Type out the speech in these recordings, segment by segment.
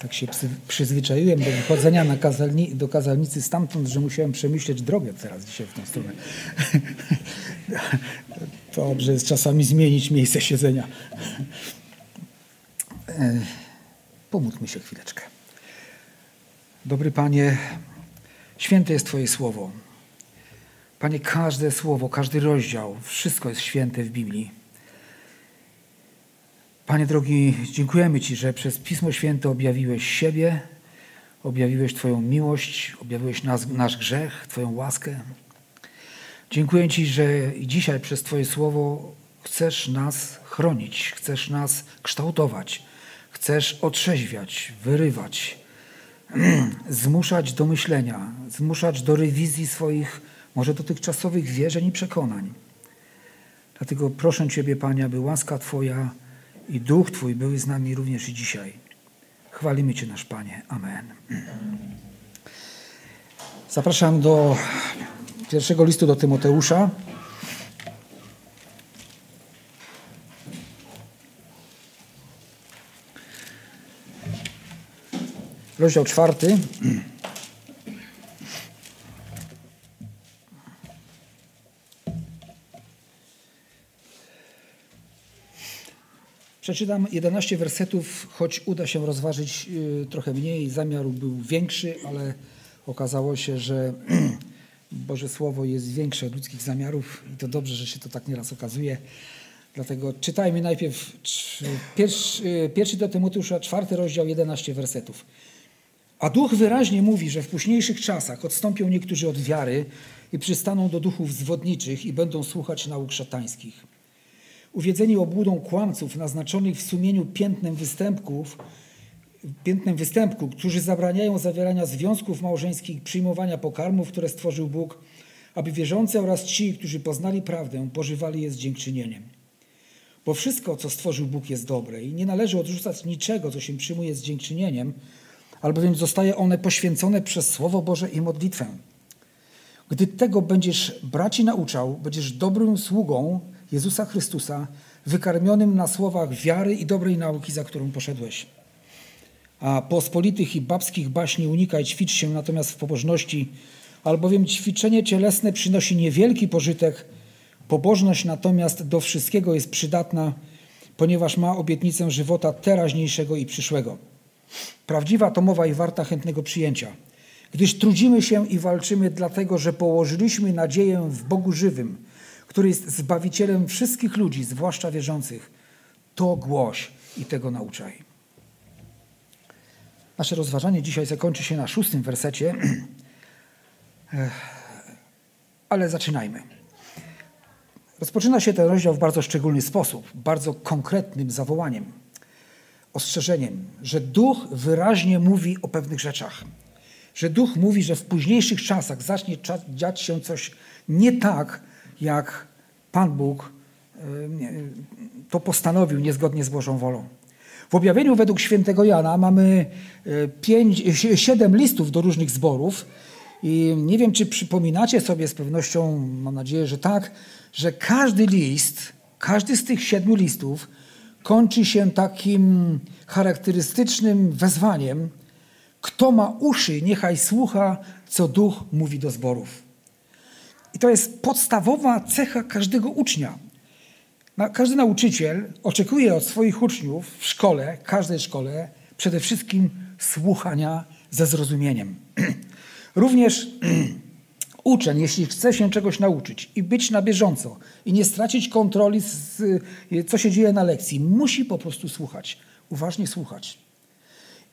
Tak się przyzwyczaiłem do wychodzenia na kazalni, do kazalnicy stamtąd, że musiałem przemyśleć drogę teraz dzisiaj w tą stronę. Dobrze jest czasami zmienić miejsce siedzenia. E, pomódlmy się chwileczkę. Dobry Panie, święte jest Twoje słowo. Panie, każde słowo, każdy rozdział, wszystko jest święte w Biblii. Panie drogi, dziękujemy Ci, że przez Pismo Święte objawiłeś siebie, objawiłeś Twoją miłość, objawiłeś nas, nasz grzech, Twoją łaskę. Dziękuję Ci, że dzisiaj przez Twoje słowo chcesz nas chronić, chcesz nas kształtować, chcesz otrzeźwiać, wyrywać, zmuszać do myślenia, zmuszać do rewizji swoich może dotychczasowych wierzeń i przekonań. Dlatego proszę Ciebie, Panie, aby łaska Twoja i Duch Twój były z nami również i dzisiaj. Chwalimy Cię, nasz Panie. Amen. Zapraszam do pierwszego listu do Tymoteusza. Rozdział czwarty. Przeczytam 11 wersetów, choć uda się rozważyć y, trochę mniej. Zamiar był większy, ale okazało się, że Boże Słowo jest większe od ludzkich zamiarów i to dobrze, że się to tak nieraz okazuje. Dlatego czytajmy najpierw pierwszy, pierwszy do Tymoteusza, czwarty rozdział, 11 wersetów. A Duch wyraźnie mówi, że w późniejszych czasach odstąpią niektórzy od wiary i przystaną do duchów zwodniczych i będą słuchać nauk szatańskich Uwiedzeni obłudą kłamców naznaczonych w sumieniu piętnem występków, piętnem występku, którzy zabraniają zawierania związków małżeńskich, przyjmowania pokarmów, które stworzył Bóg, aby wierzący oraz ci, którzy poznali prawdę, pożywali je z dziękczynieniem. Bo wszystko, co stworzył Bóg, jest dobre i nie należy odrzucać niczego, co się przyjmuje z dziękczynieniem, albowiem zostaje one poświęcone przez Słowo Boże i modlitwę. Gdy tego będziesz braci nauczał, będziesz dobrym sługą Jezusa Chrystusa, wykarmionym na słowach wiary i dobrej nauki, za którą poszedłeś. A pospolitych i babskich baśni unikaj, ćwicz się natomiast w pobożności, albowiem ćwiczenie cielesne przynosi niewielki pożytek, pobożność natomiast do wszystkiego jest przydatna, ponieważ ma obietnicę żywota teraźniejszego i przyszłego. Prawdziwa to mowa i warta chętnego przyjęcia, gdyż trudzimy się i walczymy dlatego, że położyliśmy nadzieję w Bogu żywym, który jest Zbawicielem wszystkich ludzi, zwłaszcza wierzących, to głoś i tego nauczaj. Nasze rozważanie dzisiaj zakończy się na szóstym wersecie, ale zaczynajmy. Rozpoczyna się ten rozdział w bardzo szczególny sposób, bardzo konkretnym zawołaniem, ostrzeżeniem, że Duch wyraźnie mówi o pewnych rzeczach. Że Duch mówi, że w późniejszych czasach zacznie dziać się coś nie tak, jak Pan Bóg e, to postanowił niezgodnie z Bożą wolą. W objawieniu według świętego Jana mamy e, pięć, siedem listów do różnych zborów i nie wiem, czy przypominacie sobie z pewnością, mam nadzieję, że tak, że każdy list, każdy z tych siedmiu listów kończy się takim charakterystycznym wezwaniem, kto ma uszy, niechaj słucha, co duch mówi do zborów. To jest podstawowa cecha każdego ucznia. Każdy nauczyciel oczekuje od swoich uczniów w szkole, każdej szkole, przede wszystkim słuchania ze zrozumieniem. Również uczeń, jeśli chce się czegoś nauczyć i być na bieżąco i nie stracić kontroli, z, co się dzieje na lekcji, musi po prostu słuchać, uważnie słuchać.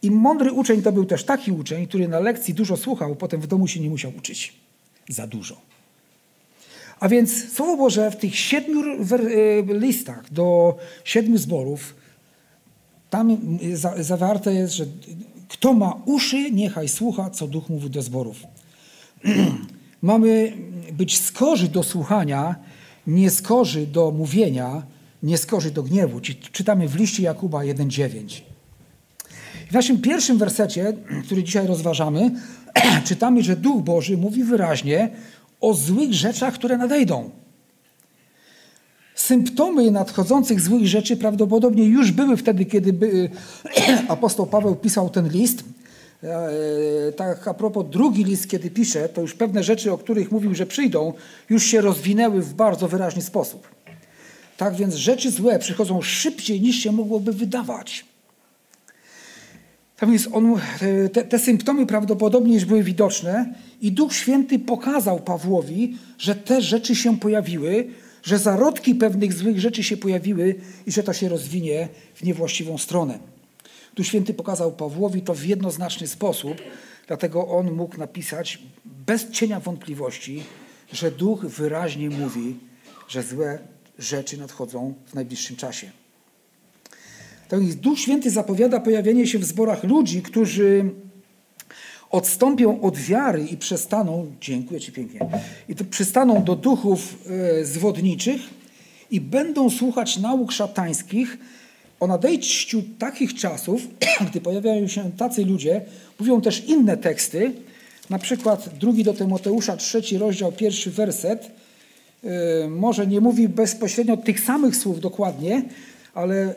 I mądry uczeń to był też taki uczeń, który na lekcji dużo słuchał, potem w domu się nie musiał uczyć. Za dużo. A więc Słowo Boże w tych siedmiu e, listach do siedmiu zborów, tam zawarte jest, że kto ma uszy, niechaj słucha, co Duch mówi do zborów. Mamy być skorzy do słuchania, nie skorzy do mówienia, nie skorzy do gniewu. Czytamy w liście Jakuba 1,9. W naszym pierwszym wersecie, który dzisiaj rozważamy, czytamy, że Duch Boży mówi wyraźnie o złych rzeczach, które nadejdą. Symptomy nadchodzących złych rzeczy prawdopodobnie już były wtedy, kiedy by, apostoł Paweł pisał ten list. E, tak a propos drugi list, kiedy pisze, to już pewne rzeczy, o których mówił, że przyjdą, już się rozwinęły w bardzo wyraźny sposób. Tak więc rzeczy złe przychodzą szybciej niż się mogłoby wydawać. Tak więc on, te, te, symptomy prawdopodobnie już były widoczne i Duch Święty pokazał Pawłowi, że te rzeczy się pojawiły, że zarodki pewnych złych rzeczy się pojawiły i że to się rozwinie w niewłaściwą stronę. Duch Święty pokazał Pawłowi to w jednoznaczny sposób, dlatego on mógł napisać bez cienia wątpliwości, że Duch wyraźnie mówi, że złe rzeczy nadchodzą w najbliższym czasie. Tak więc Duch Święty zapowiada pojawienie się w zborach ludzi, którzy odstąpią od wiary i przestaną, dziękuję Ci pięknie, i to przystaną do duchów e, zwodniczych i będą słuchać nauk szatańskich, o nadejściu takich czasów, gdy pojawiają się tacy ludzie, mówią też inne teksty, na przykład drugi do Tymoteusza, trzeci rozdział, pierwszy werset, e, może nie mówi bezpośrednio tych samych słów dokładnie, ale e,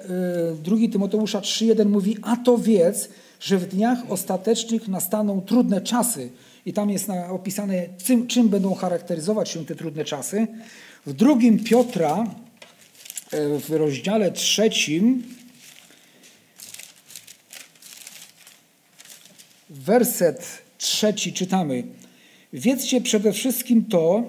drugi Tymoteusza 3.1 mówi, a to wiedz, że w dniach ostatecznych nastaną trudne czasy. I tam jest opisane, czym, będą charakteryzować się te trudne czasy. W drugim Piotra, e, w rozdziale trzecim, werset trzeci czytamy. Wiedzcie przede wszystkim to,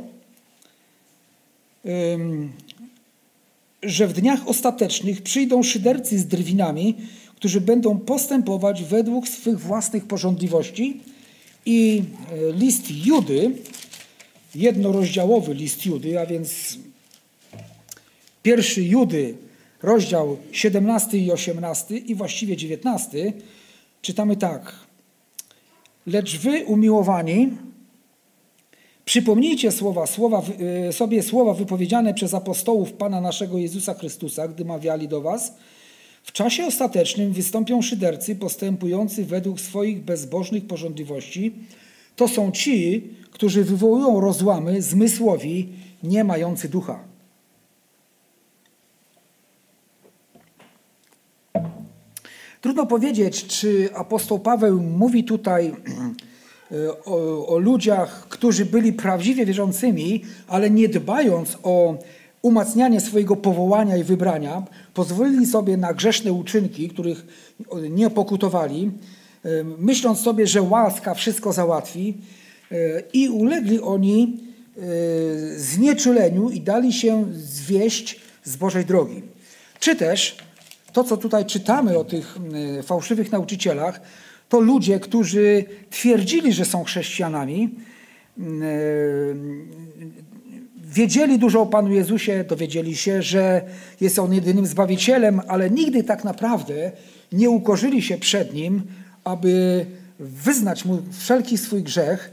że w dniach ostatecznych przyjdą szydercy z drwinami, którzy będą postępować według swych własnych porządliwości. I e, list Judy, jednorozdziałowy list Judy, a więc pierwszy Judy, rozdział 17 i 18 i właściwie 19, czytamy tak. Lecz wy, umiłowani, Przypomnijcie słowa, słowa, e, sobie słowa wypowiedziane przez apostołów Pana naszego Jezusa Chrystusa, gdy mawiali do was. W czasie ostatecznym wystąpią szydercy postępujący według swoich bezbożnych porządliwości. To są ci, którzy wywołują rozłamy zmysłowi, nie mający ducha. Trudno powiedzieć, czy apostoł Paweł mówi tutaj o, o ludziach, którzy byli prawdziwie wierzącymi, ale nie dbając o umacnianie swojego powołania i wybrania, pozwolili sobie na grzeszne uczynki, których nie pokutowali, y, myśląc sobie, że łaska wszystko załatwi, y, i ulegli oni znieczuleniu i dali się zwieść z Bożej drogi. Czy też to, co tutaj czytamy o tych fałszywych nauczycielach, to ludzie, którzy twierdzili, że są chrześcijanami, e, wiedzieli dużo o Panu Jezusie, dowiedzieli się, że jest On jedynym Zbawicielem, ale nigdy tak naprawdę nie ukorzyli się przed Nim, aby wyznać Mu wszelki swój grzech,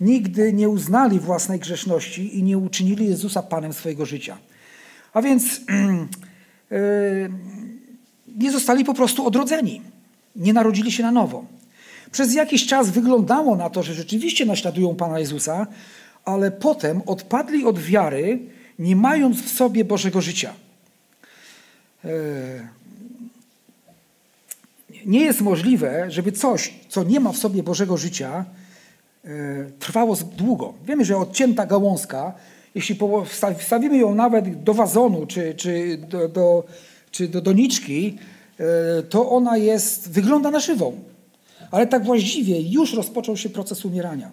nigdy nie uznali własnej grzeszności i nie uczynili Jezusa Panem swojego życia. A więc yy, nie zostali po prostu odrodzeni, nie narodzili się na nowo. Przez jakiś czas wyglądało na to, że rzeczywiście naśladują Pana Jezusa, ale potem odpadli od wiary, nie mając w sobie Bożego życia. E, nie jest możliwe, żeby coś, co nie ma w sobie Bożego życia, e, trwało długo. Wiemy, że odcięta gałązka, jeśli wstawimy ją nawet do wazonu czy, czy do, do, czy do doniczki, e, to ona jest, wygląda na żywą ale tak właściwie już rozpoczął się proces umierania.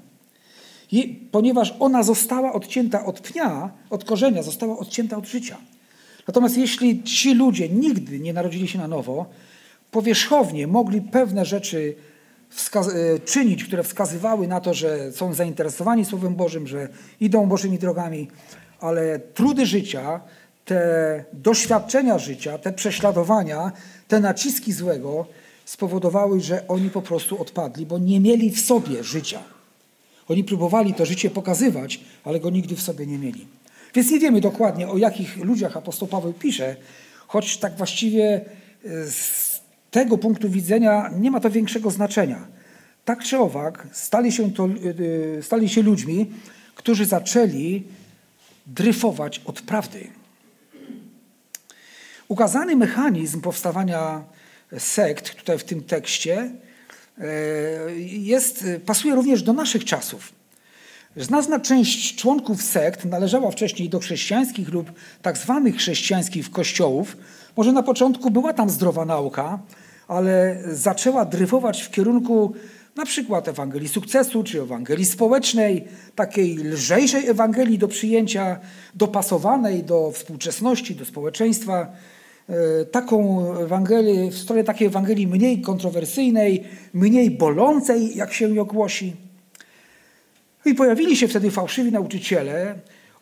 I, ponieważ ona została odcięta od pnia, od korzenia, została odcięta od życia. Natomiast jeśli ci ludzie nigdy nie narodzili się na nowo, powierzchownie mogli pewne rzeczy e, czynić, które wskazywały na to, że są zainteresowani Słowem Bożym, że idą Bożymi drogami, ale trudy życia, te doświadczenia życia, te prześladowania, te naciski złego spowodowały, że oni po prostu odpadli, bo nie mieli w sobie życia. Oni próbowali to życie pokazywać, ale go nigdy w sobie nie mieli. Więc nie wiemy dokładnie, o jakich ludziach apostoł Paweł pisze, choć tak właściwie e, z tego punktu widzenia nie ma to większego znaczenia. Tak czy owak, stali się, to, e, stali się ludźmi, którzy zaczęli dryfować od prawdy. Ukazany mechanizm powstawania sekt tutaj w tym tekście e, jest, pasuje również do naszych czasów. Znaczna część członków sekt należała wcześniej do chrześcijańskich lub tak zwanych chrześcijańskich kościołów. Może na początku była tam zdrowa nauka, ale zaczęła dryfować w kierunku na przykład Ewangelii sukcesu czy Ewangelii społecznej, takiej lżejszej Ewangelii do przyjęcia, dopasowanej do współczesności, do społeczeństwa. E, taką Ewangelię, w stronę takiej Ewangelii mniej kontrowersyjnej, mniej bolącej, jak się ją głosi. I pojawili się wtedy fałszywi nauczyciele,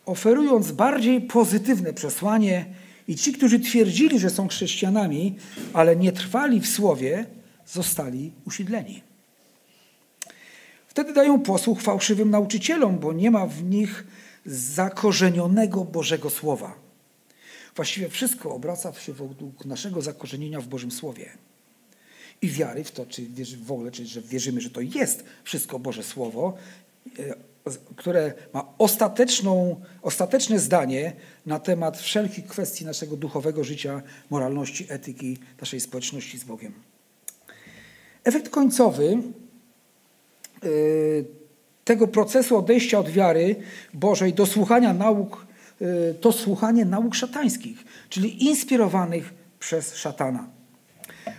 oferując bardziej pozytywne przesłanie, i ci, którzy twierdzili, że są chrześcijanami, ale nie trwali w słowie, zostali usiedleni. Wtedy dają posłuch fałszywym nauczycielom, bo nie ma w nich zakorzenionego Bożego Słowa. Właściwie wszystko obraca się wokół naszego zakorzenienia w Bożym Słowie. I wiary w to, czy wierzy, w ogóle, czy że wierzymy, że to jest wszystko Boże Słowo, e, które ma ostateczną, ostateczne zdanie na temat wszelkich kwestii naszego duchowego życia, moralności, etyki, naszej społeczności z Bogiem. Efekt końcowy y, tego procesu odejścia od wiary Bożej do słuchania nauk, to słuchanie nauk szatańskich, czyli inspirowanych przez szatana.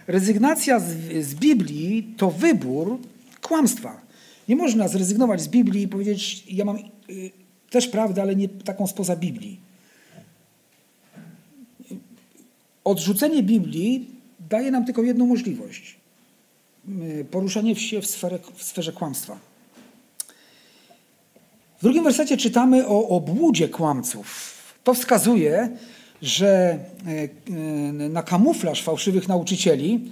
Rezygnacja z, z Biblii to wybór kłamstwa. Nie można zrezygnować z Biblii i powiedzieć, ja mam y, też prawdę, ale nie taką spoza Biblii. Odrzucenie Biblii daje nam tylko jedną możliwość. Y, poruszanie się w, w sferze kłamstwa. W drugim wersecie czytamy o obłudzie kłamców. To wskazuje, że y, na kamuflaż fałszywych nauczycieli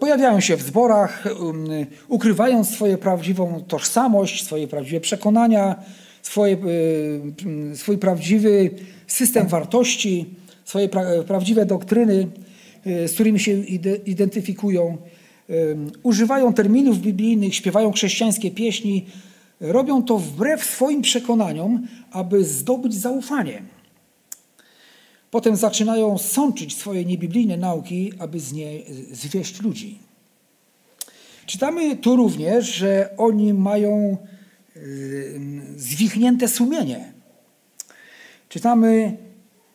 pojawiają się w zborach, um, ukrywając swoją prawdziwą tożsamość, swoje prawdziwe przekonania, swoje, y, swój prawdziwy system wartości, swoje prawdziwe doktryny, z którymi się identyfikują. Używają terminów biblijnych, śpiewają chrześcijańskie pieśni, robią to wbrew swoim przekonaniom, aby zdobyć zaufanie. Potem zaczynają sączyć swoje niebiblijne nauki, aby z niej zwieść ludzi. Czytamy tu również, że oni mają y, zwichnięte sumienie. Czytamy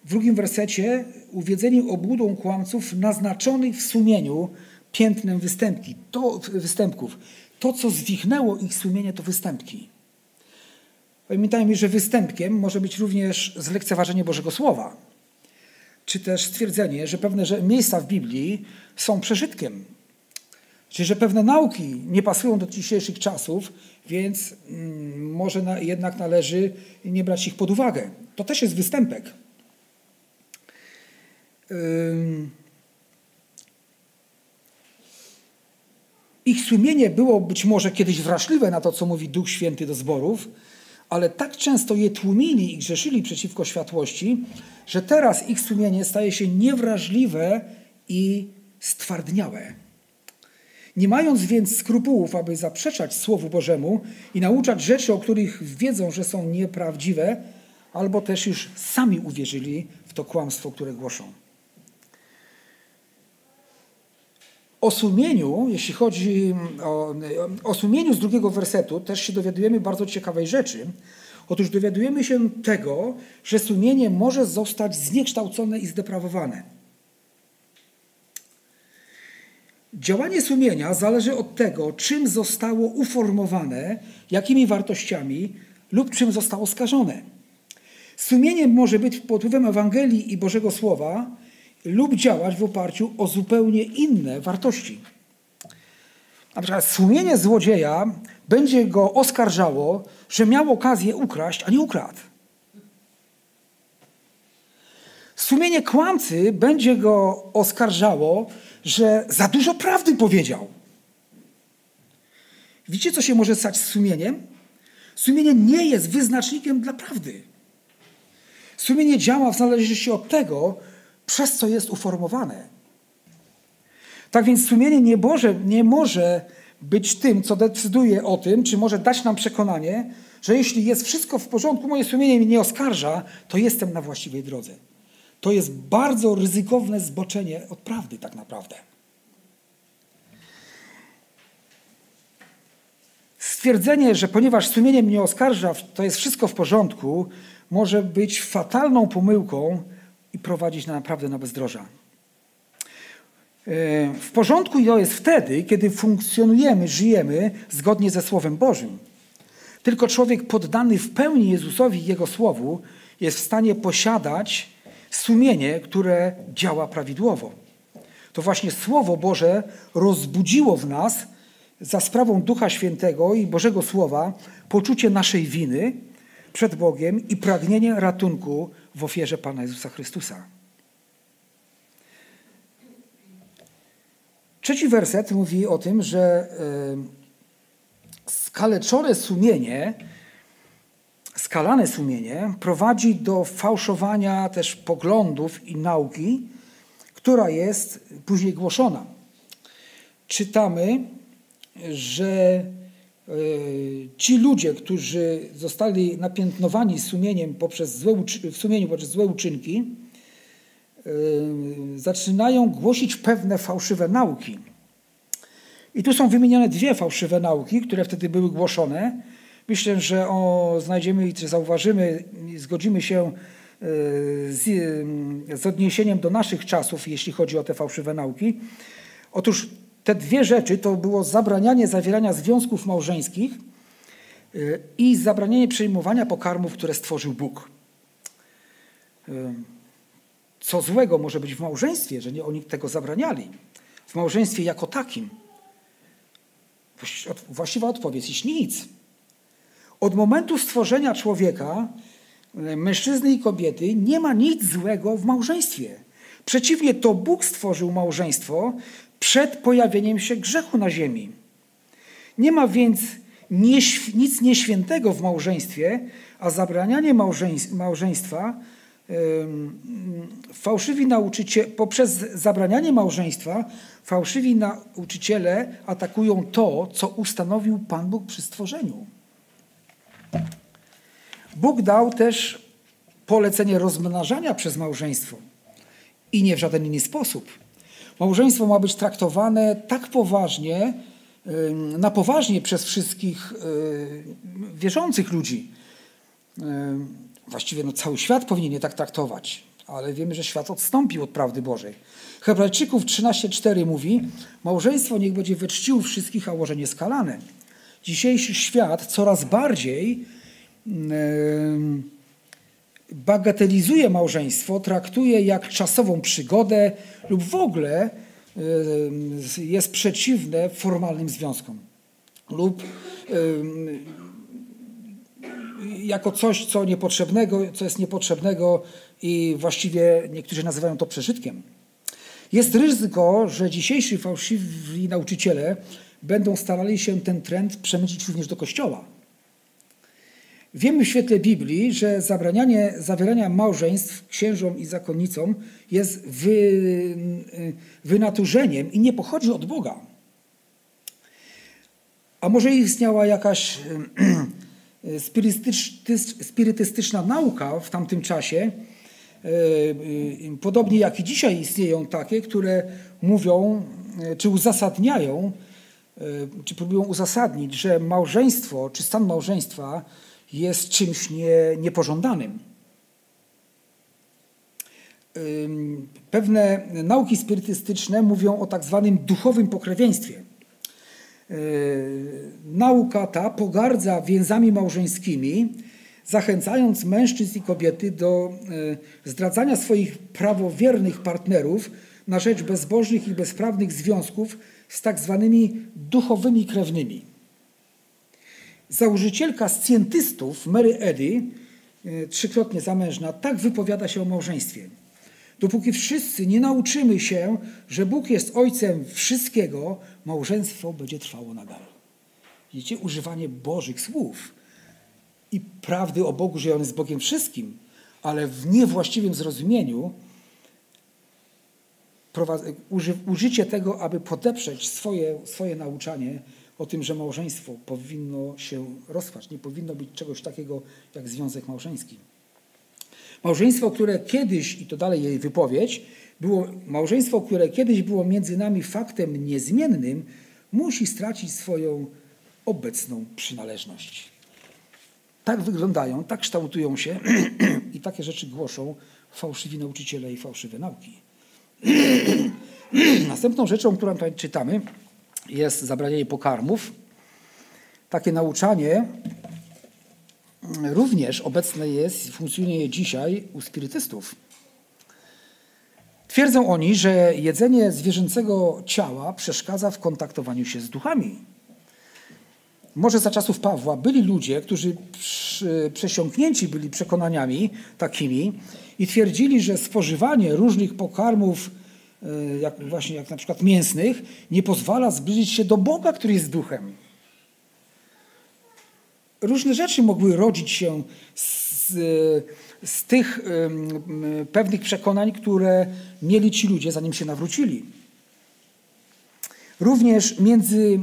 w drugim wersecie, uwiedzeni obłudą kłamców naznaczonych w sumieniu piętnem występki, to, występków. To, co zwichnęło ich sumienie, to występki. Pamiętajmy, że występkiem może być również zlekceważenie Bożego Słowa czy też stwierdzenie, że pewne miejsca w Biblii są przeżytkiem, czy że pewne nauki nie pasują do dzisiejszych czasów, więc mm, może na, jednak należy nie brać ich pod uwagę. To też jest występek. Ich sumienie było być może kiedyś wrażliwe na to, co mówi Duch Święty do zborów, ale tak często je tłumili i grzeszyli przeciwko światłości, że teraz ich sumienie staje się niewrażliwe i stwardniałe. Nie mając więc skrupułów, aby zaprzeczać Słowu Bożemu i nauczać rzeczy, o których wiedzą, że są nieprawdziwe, albo też już sami uwierzyli w to kłamstwo, które głoszą. O sumieniu, jeśli chodzi o, o sumieniu z drugiego wersetu, też się dowiadujemy bardzo ciekawej rzeczy. Otóż dowiadujemy się tego, że sumienie może zostać zniekształcone i zdeprawowane. Działanie sumienia zależy od tego, czym zostało uformowane, jakimi wartościami lub czym zostało skażone. Sumienie może być pod wpływem Ewangelii i Bożego Słowa, lub działać w oparciu o zupełnie inne wartości. Na przykład sumienie złodzieja będzie go oskarżało, że miał okazję ukraść, a nie ukradł. Sumienie kłamcy będzie go oskarżało, że za dużo prawdy powiedział. Widzicie, co się może stać z sumieniem? Sumienie nie jest wyznacznikiem dla prawdy. Sumienie działa w zależności od tego, przez co jest uformowane. Tak więc sumienie nie może, nie może być tym, co decyduje o tym, czy może dać nam przekonanie, że jeśli jest wszystko w porządku, moje sumienie mnie nie oskarża, to jestem na właściwej drodze. To jest bardzo ryzykowne zboczenie od prawdy, tak naprawdę. Stwierdzenie, że ponieważ sumienie mnie oskarża, to jest wszystko w porządku, może być fatalną pomyłką i prowadzić na naprawdę na bezdroża. E, w porządku to jest wtedy, kiedy funkcjonujemy, żyjemy zgodnie ze Słowem Bożym. Tylko człowiek poddany w pełni Jezusowi i Jego Słowu jest w stanie posiadać sumienie, które działa prawidłowo. To właśnie Słowo Boże rozbudziło w nas za sprawą Ducha Świętego i Bożego Słowa poczucie naszej winy przed Bogiem i pragnienie ratunku w ofierze Pana Jezusa Chrystusa. Trzeci werset mówi o tym, że skaleczone sumienie, skalane sumienie prowadzi do fałszowania też poglądów i nauki, która jest później głoszona. Czytamy, że ci ludzie, którzy zostali napiętnowani sumieniem poprzez złe, w sumieniu poprzez złe uczynki, zaczynają głosić pewne fałszywe nauki. I tu są wymienione dwie fałszywe nauki, które wtedy były głoszone. Myślę, że o, znajdziemy i zauważymy, i zgodzimy się e, z, z odniesieniem do naszych czasów, jeśli chodzi o te fałszywe nauki. Otóż te dwie rzeczy to było zabranianie zawierania związków małżeńskich e, i zabranianie przejmowania pokarmów, które stworzył Bóg. E, co złego może być w małżeństwie, że nie oni tego zabraniali? W małżeństwie jako takim. Właściwa odpowiedź jest nic. Od momentu stworzenia człowieka, e, mężczyzny i kobiety, nie ma nic złego w małżeństwie. Przeciwnie, to Bóg stworzył małżeństwo przed pojawieniem się grzechu na ziemi. Nie ma więc nic nieświętego w małżeństwie, a zabranianie małżeństwa fałszywi nauczyciele, poprzez zabranianie małżeństwa, fałszywi nauczyciele atakują to, co ustanowił Pan Bóg przy stworzeniu. Bóg dał też polecenie rozmnażania przez małżeństwo i nie w żaden inny sposób. Małżeństwo ma być traktowane tak poważnie, na poważnie przez wszystkich wierzących ludzi właściwie no, cały świat powinien je tak traktować, ale wiemy, że świat odstąpił od prawdy Bożej. Hebrajczyków 13:4 mówi: Małżeństwo niech będzie we wszystkich, a łożenie skalane. Dzisiejszy świat coraz bardziej yy, bagatelizuje małżeństwo, traktuje jak czasową przygodę lub w ogóle yy, jest przeciwne formalnym związkom lub yy, jako coś, co niepotrzebnego, co jest niepotrzebnego i właściwie niektórzy nazywają to przeżytkiem. Jest ryzyko, że dzisiejsi fałszywi nauczyciele będą starali się ten trend przemycić również do kościoła. Wiemy w świetle Biblii, że zabranianie zawierania małżeństw księżom i zakonnicom jest wy, wynaturzeniem i nie pochodzi od Boga. A może istniała jakaś spirytystyczna nauka w tamtym czasie, e, e, podobnie jak i dzisiaj istnieją takie, które mówią, e, czy uzasadniają, czy próbują uzasadnić, że małżeństwo, czy stan małżeństwa jest czymś nie, niepożądanym. Pewne nauki spirytystyczne mówią o tak zwanym duchowym pokrewieństwie. Nauka ta pogardza więzami małżeńskimi, zachęcając mężczyzn i kobiety do e, zdradzania swoich prawowiernych partnerów na rzecz bezbożnych i bezprawnych związków z tak zwanymi duchowymi krewnymi. Założycielka scjentystów Mary Eddy, e, trzykrotnie zamężna, tak wypowiada się o małżeństwie. Dopóki wszyscy nie nauczymy się, że Bóg jest Ojcem wszystkiego, małżeństwo będzie trwało nadal. Widzicie, używanie Bożych słów i prawdy o Bogu, że On jest Bogiem wszystkim, ale w niewłaściwym zrozumieniu użycie tego, aby podeprzeć swoje, swoje nauczanie o tym, że małżeństwo powinno się rozpaść. Nie powinno być czegoś takiego jak związek małżeński. Małżeństwo, które kiedyś, i to dalej jej wypowiedź, było, małżeństwo, które kiedyś było między nami faktem niezmiennym, musi stracić swoją obecną przynależność. Tak wyglądają, tak kształtują się i takie rzeczy głoszą fałszywi nauczyciele i fałszywe nauki. Następną rzeczą, którą tutaj czytamy, jest zabranie pokarmów. Takie nauczanie również obecne jest i funkcjonuje dzisiaj u spirytystów. Twierdzą oni, że jedzenie zwierzęcego ciała przeszkadza w kontaktowaniu się z duchami. Może za czasów Pawła byli ludzie, którzy przesiąknięci byli przekonaniami takimi i twierdzili, że spożywanie różnych pokarmów, jak właśnie jak na przykład mięsnych, nie pozwala zbliżyć się do Boga, który jest duchem. Różne rzeczy mogły rodzić się z, z tych pewnych przekonań, które mieli ci ludzie, zanim się nawrócili. Również między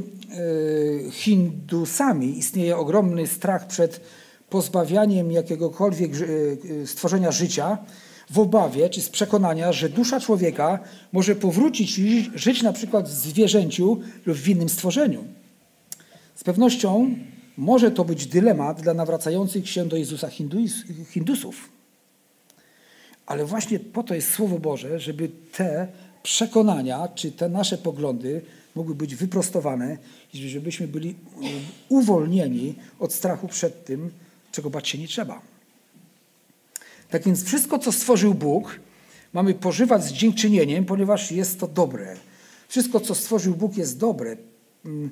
e, Hindusami istnieje ogromny strach przed pozbawianiem jakiegokolwiek e, stworzenia życia w obawie czy z przekonania, że dusza człowieka może powrócić i żyć na przykład w zwierzęciu lub w innym stworzeniu. Z pewnością może to być dylemat dla nawracających się do Jezusa Hindusów. Ale właśnie po to jest Słowo Boże, żeby te przekonania czy te nasze poglądy mogły być wyprostowane i żebyśmy byli uwolnieni od strachu przed tym, czego bać się nie trzeba. Tak więc wszystko, co stworzył Bóg, mamy pożywać z dziękczynieniem, ponieważ jest to dobre. Wszystko, co stworzył Bóg, jest dobre. Mm,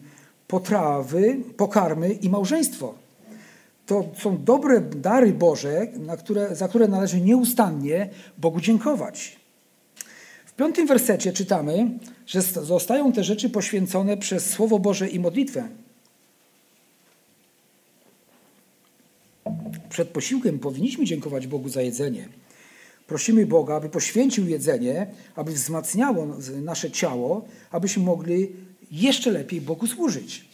potrawy, pokarmy i małżeństwo. To są dobre dary Boże, które, za które należy nieustannie Bogu dziękować. W piątym wersecie czytamy, że zostają te rzeczy poświęcone przez Słowo Boże i modlitwę. Przed posiłkiem powinniśmy dziękować Bogu za jedzenie. Prosimy Boga, aby poświęcił jedzenie, aby wzmacniało nasze ciało, abyśmy mogli jeszcze lepiej Bogu służyć.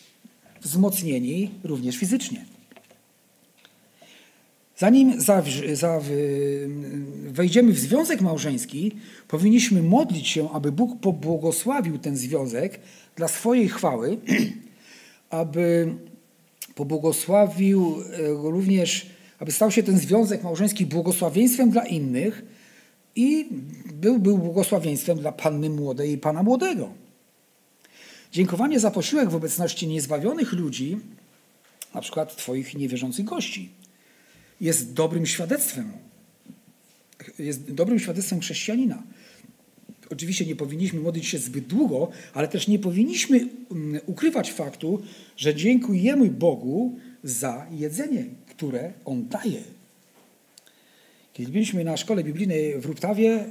Wzmocnieni również fizycznie. Zanim wejdziemy w związek małżeński, powinniśmy modlić się, aby Bóg pobłogosławił ten związek dla swojej chwały, aby pobłogosławił e, również, aby stał się ten związek małżeński błogosławieństwem dla innych i był, był błogosławieństwem dla panny młodej i pana młodego. Dziękowanie za posiłek w obecności niezbawionych ludzi, na przykład Twoich niewierzących gości, jest dobrym świadectwem. Jest dobrym świadectwem chrześcijanina. Oczywiście nie powinniśmy modlić się zbyt długo, ale też nie powinniśmy mm, ukrywać faktu, że dziękujemy Bogu za jedzenie, które On daje. Kiedy byliśmy na szkole biblijnej w Ruptawie, e,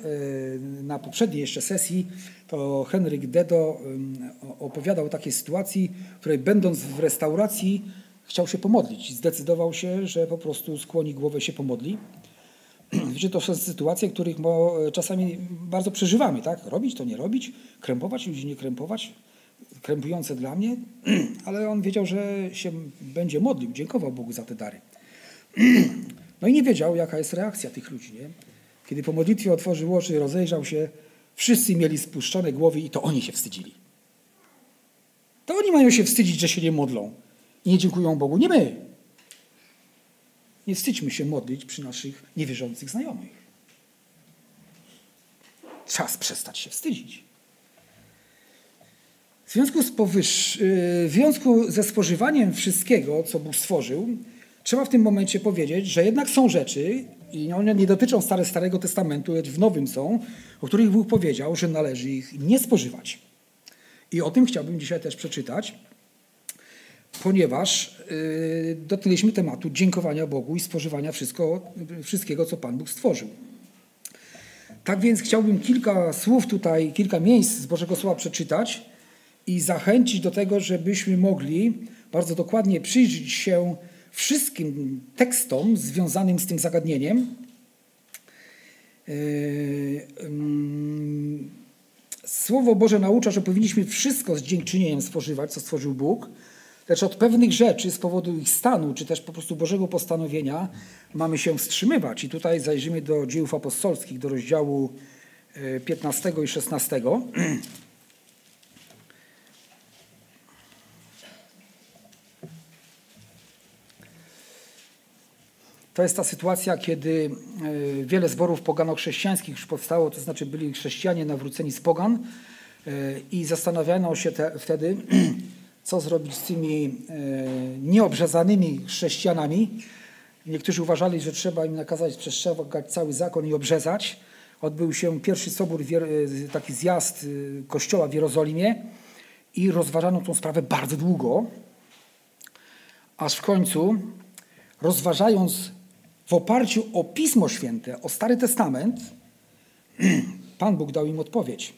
na poprzedniej jeszcze sesji, to Henryk Dedo opowiadał o takiej sytuacji, w której będąc w restauracji chciał się pomodlić. Zdecydował się, że po prostu skłoni głowę się pomodli. Wiecie, to są sytuacje, których czasami bardzo przeżywamy, tak? Robić to, nie robić, krępować ludzi, nie krępować. Krępujące dla mnie, ale on wiedział, że się będzie modlił, dziękował Bogu za te dary. No i nie wiedział, jaka jest reakcja tych ludzi. Nie? Kiedy po modlitwie otworzył oczy, rozejrzał się, wszyscy mieli spuszczone głowy i to oni się wstydzili. To oni mają się wstydzić, że się nie modlą i nie dziękują Bogu, nie my. Nie wstydźmy się modlić przy naszych niewierzących znajomych. Czas przestać się wstydzić. W związku, z y, w związku ze spożywaniem wszystkiego, co Bóg stworzył, trzeba w tym momencie powiedzieć, że jednak są rzeczy, i one nie dotyczą Stare, Starego Testamentu, lecz w Nowym są, o których Bóg powiedział, że należy ich nie spożywać. I o tym chciałbym dzisiaj też przeczytać, ponieważ yy, dotknęliśmy tematu dziękowania Bogu i spożywania wszystko, wszystkiego, co Pan Bóg stworzył. Tak więc chciałbym kilka słów tutaj, kilka miejsc z Bożego Słowa przeczytać i zachęcić do tego, żebyśmy mogli bardzo dokładnie przyjrzeć się wszystkim tekstom związanym z tym zagadnieniem. Yy, Słowo Boże naucza, że powinniśmy wszystko z dziękczynieniem spożywać, co stworzył Bóg. Lecz od pewnych rzeczy z powodu ich stanu, czy też po prostu Bożego postanowienia mamy się wstrzymywać. I tutaj zajrzymy do dziejów apostolskich, do rozdziału 15 e, i 16. To jest ta sytuacja, kiedy e, wiele zborów pogano-chrześcijańskich już powstało, to znaczy byli chrześcijanie nawróceni z pogan e, i zastanawiano się te, wtedy, co zrobić z tymi e, nieobrzezanymi chrześcijanami. Niektórzy uważali, że trzeba im nakazać przestrzegać cały zakon i obrzezać. Odbył się pierwszy sobór, taki zjazd kościoła w Jerozolimie i rozważano tą sprawę bardzo długo, aż w końcu rozważając w oparciu o Pismo Święte, o Stary Testament, Pan Bóg dał im odpowiedź.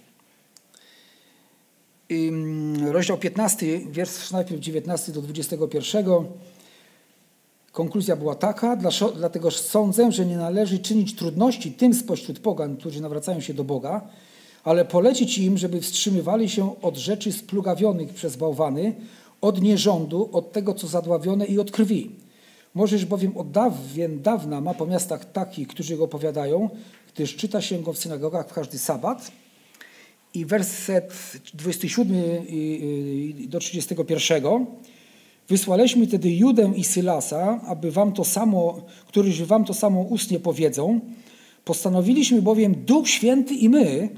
Rozdział 15, wiersz najpierw 19 do 21. Konkluzja była taka, dlatego sądzę, że nie należy czynić trudności tym spośród pogan, którzy nawracają się do Boga, ale polecić im, żeby wstrzymywali się od rzeczy splugawionych przez bałwany, od nierządu, od tego, co zadławione i od krwi Możesz bowiem od dawien dawna ma po miastach takich, którzy go opowiadają, gdyż czyta się go w synagogach w każdy sabat. I werset 27 do 31. Wysłaliśmy tedy Judę i Sylasa, aby wam to samo, którzy wam to samo ustnie powiedzą. Postanowiliśmy bowiem Duch Święty i my,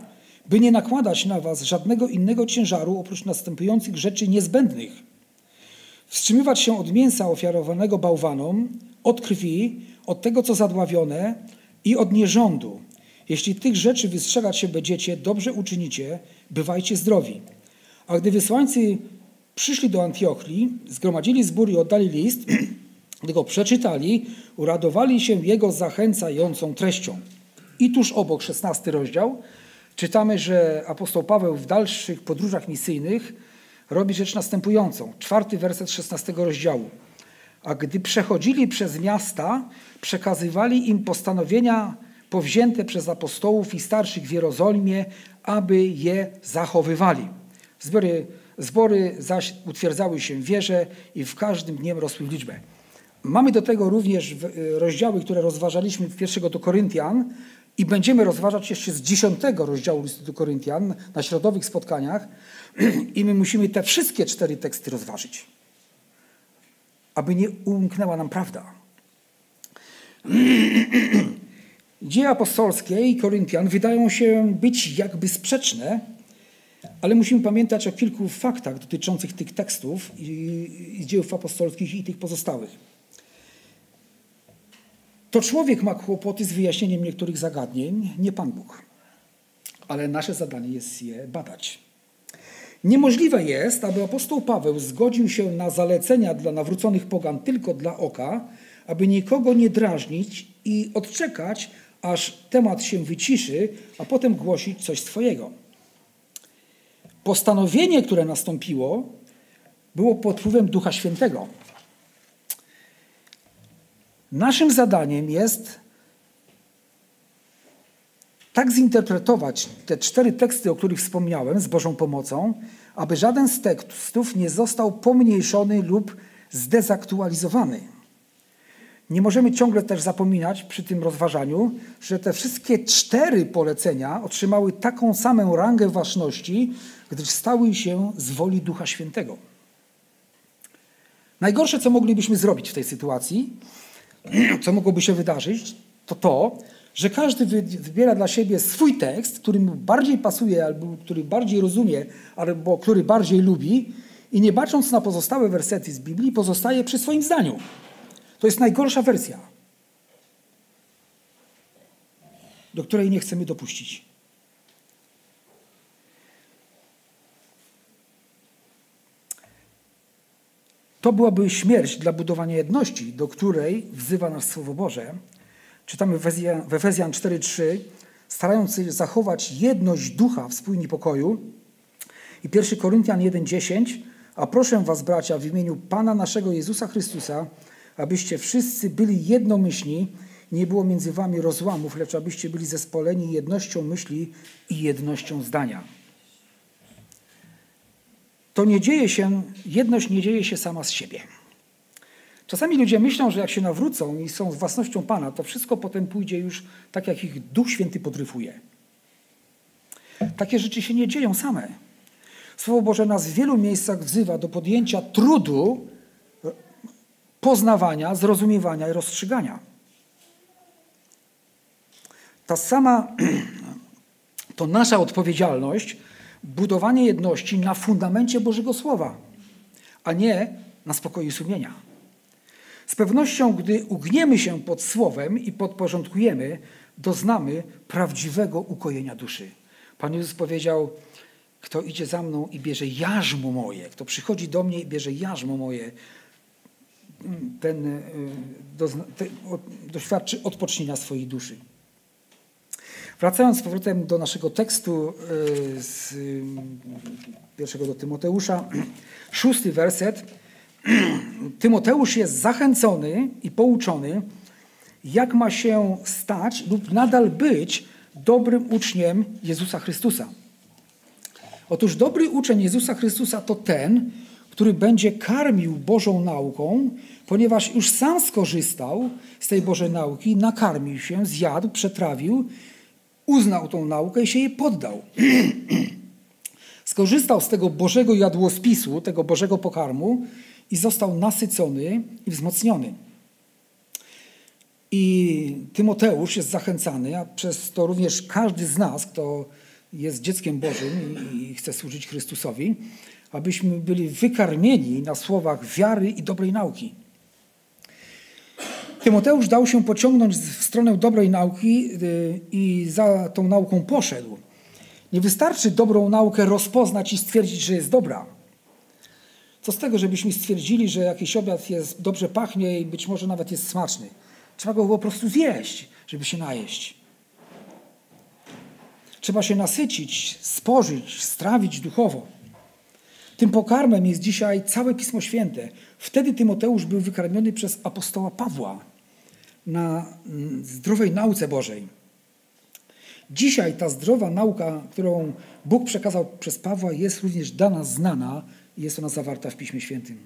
by nie nakładać na was żadnego innego ciężaru oprócz następujących rzeczy niezbędnych – Wstrzymywać się od mięsa ofiarowanego bałwanom, od krwi, od tego, co zadławione i od nierządu. Jeśli tych rzeczy wystrzegać się będziecie, dobrze uczynicie, bywajcie zdrowi. A gdy wysłańcy przyszli do Antiochii, zgromadzili zbór i oddali list, gdy go przeczytali, uradowali się jego zachęcającą treścią. I tuż obok, 16 rozdział, czytamy, że apostoł Paweł w dalszych podróżach misyjnych robi rzecz następującą. Czwarty werset 16 rozdziału. A gdy przechodzili przez miasta, przekazywali im postanowienia powzięte przez apostołów i starszych w Jerozolimie, aby je zachowywali. Zbory, zbory zaś utwierdzały się w wierze i w każdym dniem rosły w liczbę. Mamy do tego również rozdziały, które rozważaliśmy w pierwszego do Koryntian i będziemy rozważać jeszcze z dziesiątego rozdziału listu do Koryntian na środowych spotkaniach, I my musimy te wszystkie cztery teksty rozważyć, aby nie umknęła nam prawda. Dzieje apostolskie i Koryntian wydają się być jakby sprzeczne, ale musimy pamiętać o kilku faktach dotyczących tych tekstów i, i dziejów apostolskich i tych pozostałych. To człowiek ma kłopoty z wyjaśnieniem niektórych zagadnień, nie Pan Bóg. Ale nasze zadanie jest je badać. Niemożliwe jest, aby apostoł Paweł zgodził się na zalecenia dla nawróconych pogan tylko dla oka, aby nikogo nie drażnić i odczekać, aż temat się wyciszy, a potem głosić coś swojego. Postanowienie, które nastąpiło, było pod wpływem Ducha Świętego. Naszym zadaniem jest tak zinterpretować te cztery teksty, o których wspomniałem, z Bożą pomocą, aby żaden z tekstów nie został pomniejszony lub zdezaktualizowany. Nie możemy ciągle też zapominać przy tym rozważaniu, że te wszystkie cztery polecenia otrzymały taką samą rangę ważności, gdyż stały się z woli Ducha Świętego. Najgorsze, co moglibyśmy zrobić w tej sytuacji, co mogłoby się wydarzyć, to to, że każdy wybiera dla siebie swój tekst, który mu bardziej pasuje, albo który bardziej rozumie, albo który bardziej lubi i nie bacząc na pozostałe wersety z Biblii, pozostaje przy swoim zdaniu. To jest najgorsza wersja, do której nie chcemy dopuścić. To byłaby śmierć dla budowania jedności, do której wzywa nas Słowo Boże, Czytamy w Efezjan 4:3, starając się zachować jedność ducha w spójni pokoju. I 1 Koryntian 1:10, a proszę was bracia w imieniu Pana naszego Jezusa Chrystusa, abyście wszyscy byli jednomyślni, nie było między wami rozłamów, lecz abyście byli zespoleni jednością myśli i jednością zdania. To nie dzieje się, jedność nie dzieje się sama z siebie. Czasami ludzie myślą, że jak się nawrócą i są z własnością Pana, to wszystko potem pójdzie już tak, jak ich Duch Święty podryfuje. Takie rzeczy się nie dzieją same. Słowo Boże nas w wielu miejscach wzywa do podjęcia trudu poznawania, zrozumiewania i rozstrzygania. Ta sama, to nasza odpowiedzialność, budowanie jedności na fundamencie Bożego Słowa, a nie na spokoju sumienia. Z pewnością, gdy ugniemy się pod Słowem i podporządkujemy, doznamy prawdziwego ukojenia duszy. Pan Jezus powiedział, kto idzie za mną i bierze jarzmo moje, kto przychodzi do mnie i bierze jarzmo moje, ten ten doświadczy odpocznienia swojej duszy. Wracając z powrotem do naszego tekstu y, z pierwszego do Tymoteusza, szósty werset. Tymoteusz jest zachęcony i pouczony, jak ma się stać lub nadal być dobrym uczniem Jezusa Chrystusa. Otóż dobry uczeń Jezusa Chrystusa to ten, który będzie karmił Bożą nauką, ponieważ już sam skorzystał z tej Bożej nauki, nakarmił się, zjadł, przetrawił, uznał tą naukę i się jej poddał. skorzystał z tego Bożego jadłospisu, tego Bożego pokarmu i został nasycony i wzmocniony. I Tymoteusz jest zachęcany, a przez to również każdy z nas, kto jest dzieckiem Bożym i chce służyć Chrystusowi, abyśmy byli wykarmieni na słowach wiary i dobrej nauki. Tymoteusz dał się pociągnąć w stronę dobrej nauki y, i za tą nauką poszedł. Nie wystarczy dobrą naukę rozpoznać i stwierdzić, że jest dobra. Co z tego, żebyśmy stwierdzili, że jakiś obiad jest, dobrze pachnie i być może nawet jest smaczny. Trzeba go po prostu zjeść, żeby się najeść. Trzeba się nasycić, spożyć, strawić duchowo. Tym pokarmem jest dzisiaj całe Pismo Święte. Wtedy Tymoteusz był wykarmiony przez apostoła Pawła na mm, zdrowej nauce Bożej. Dzisiaj ta zdrowa nauka, którą Bóg przekazał przez Pawła, jest również dana znana i jest ona zawarta w Piśmie Świętym.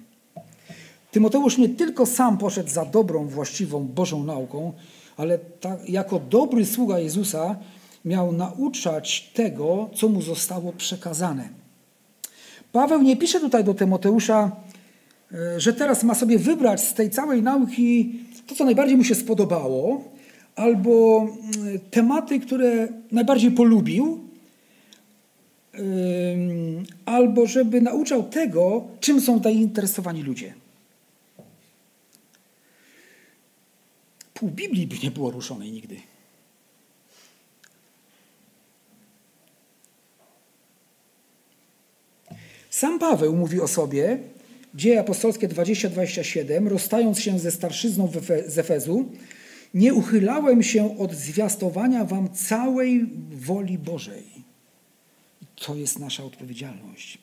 Tymoteusz nie tylko sam poszedł za dobrą, właściwą Bożą nauką, ale ta, jako dobry sługa Jezusa miał nauczać tego, co mu zostało przekazane. Paweł nie pisze tutaj do Tymoteusza, e, że teraz ma sobie wybrać z tej całej nauki to, co najbardziej mu się spodobało, albo mm, tematy, które najbardziej polubił, albo żeby nauczał tego, czym są zainteresowani ludzie. Pół Biblii by nie było ruszonej nigdy. Sam Paweł mówi o sobie, Dzieje apostolskie 20-27, rozstając się ze starszyzną z Efezu, nie uchylałem się od zwiastowania wam całej woli Bożej. To jest nasza odpowiedzialność.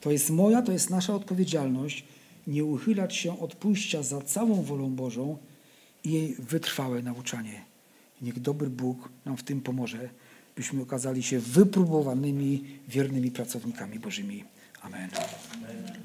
To jest moja, to jest nasza odpowiedzialność, nie uchylać się od pójścia za całą wolą Bożą i jej wytrwałe nauczanie. Niech dobry Bóg nam w tym pomoże, byśmy okazali się wypróbowanymi, wiernymi pracownikami Bożymi. Amen. Amen.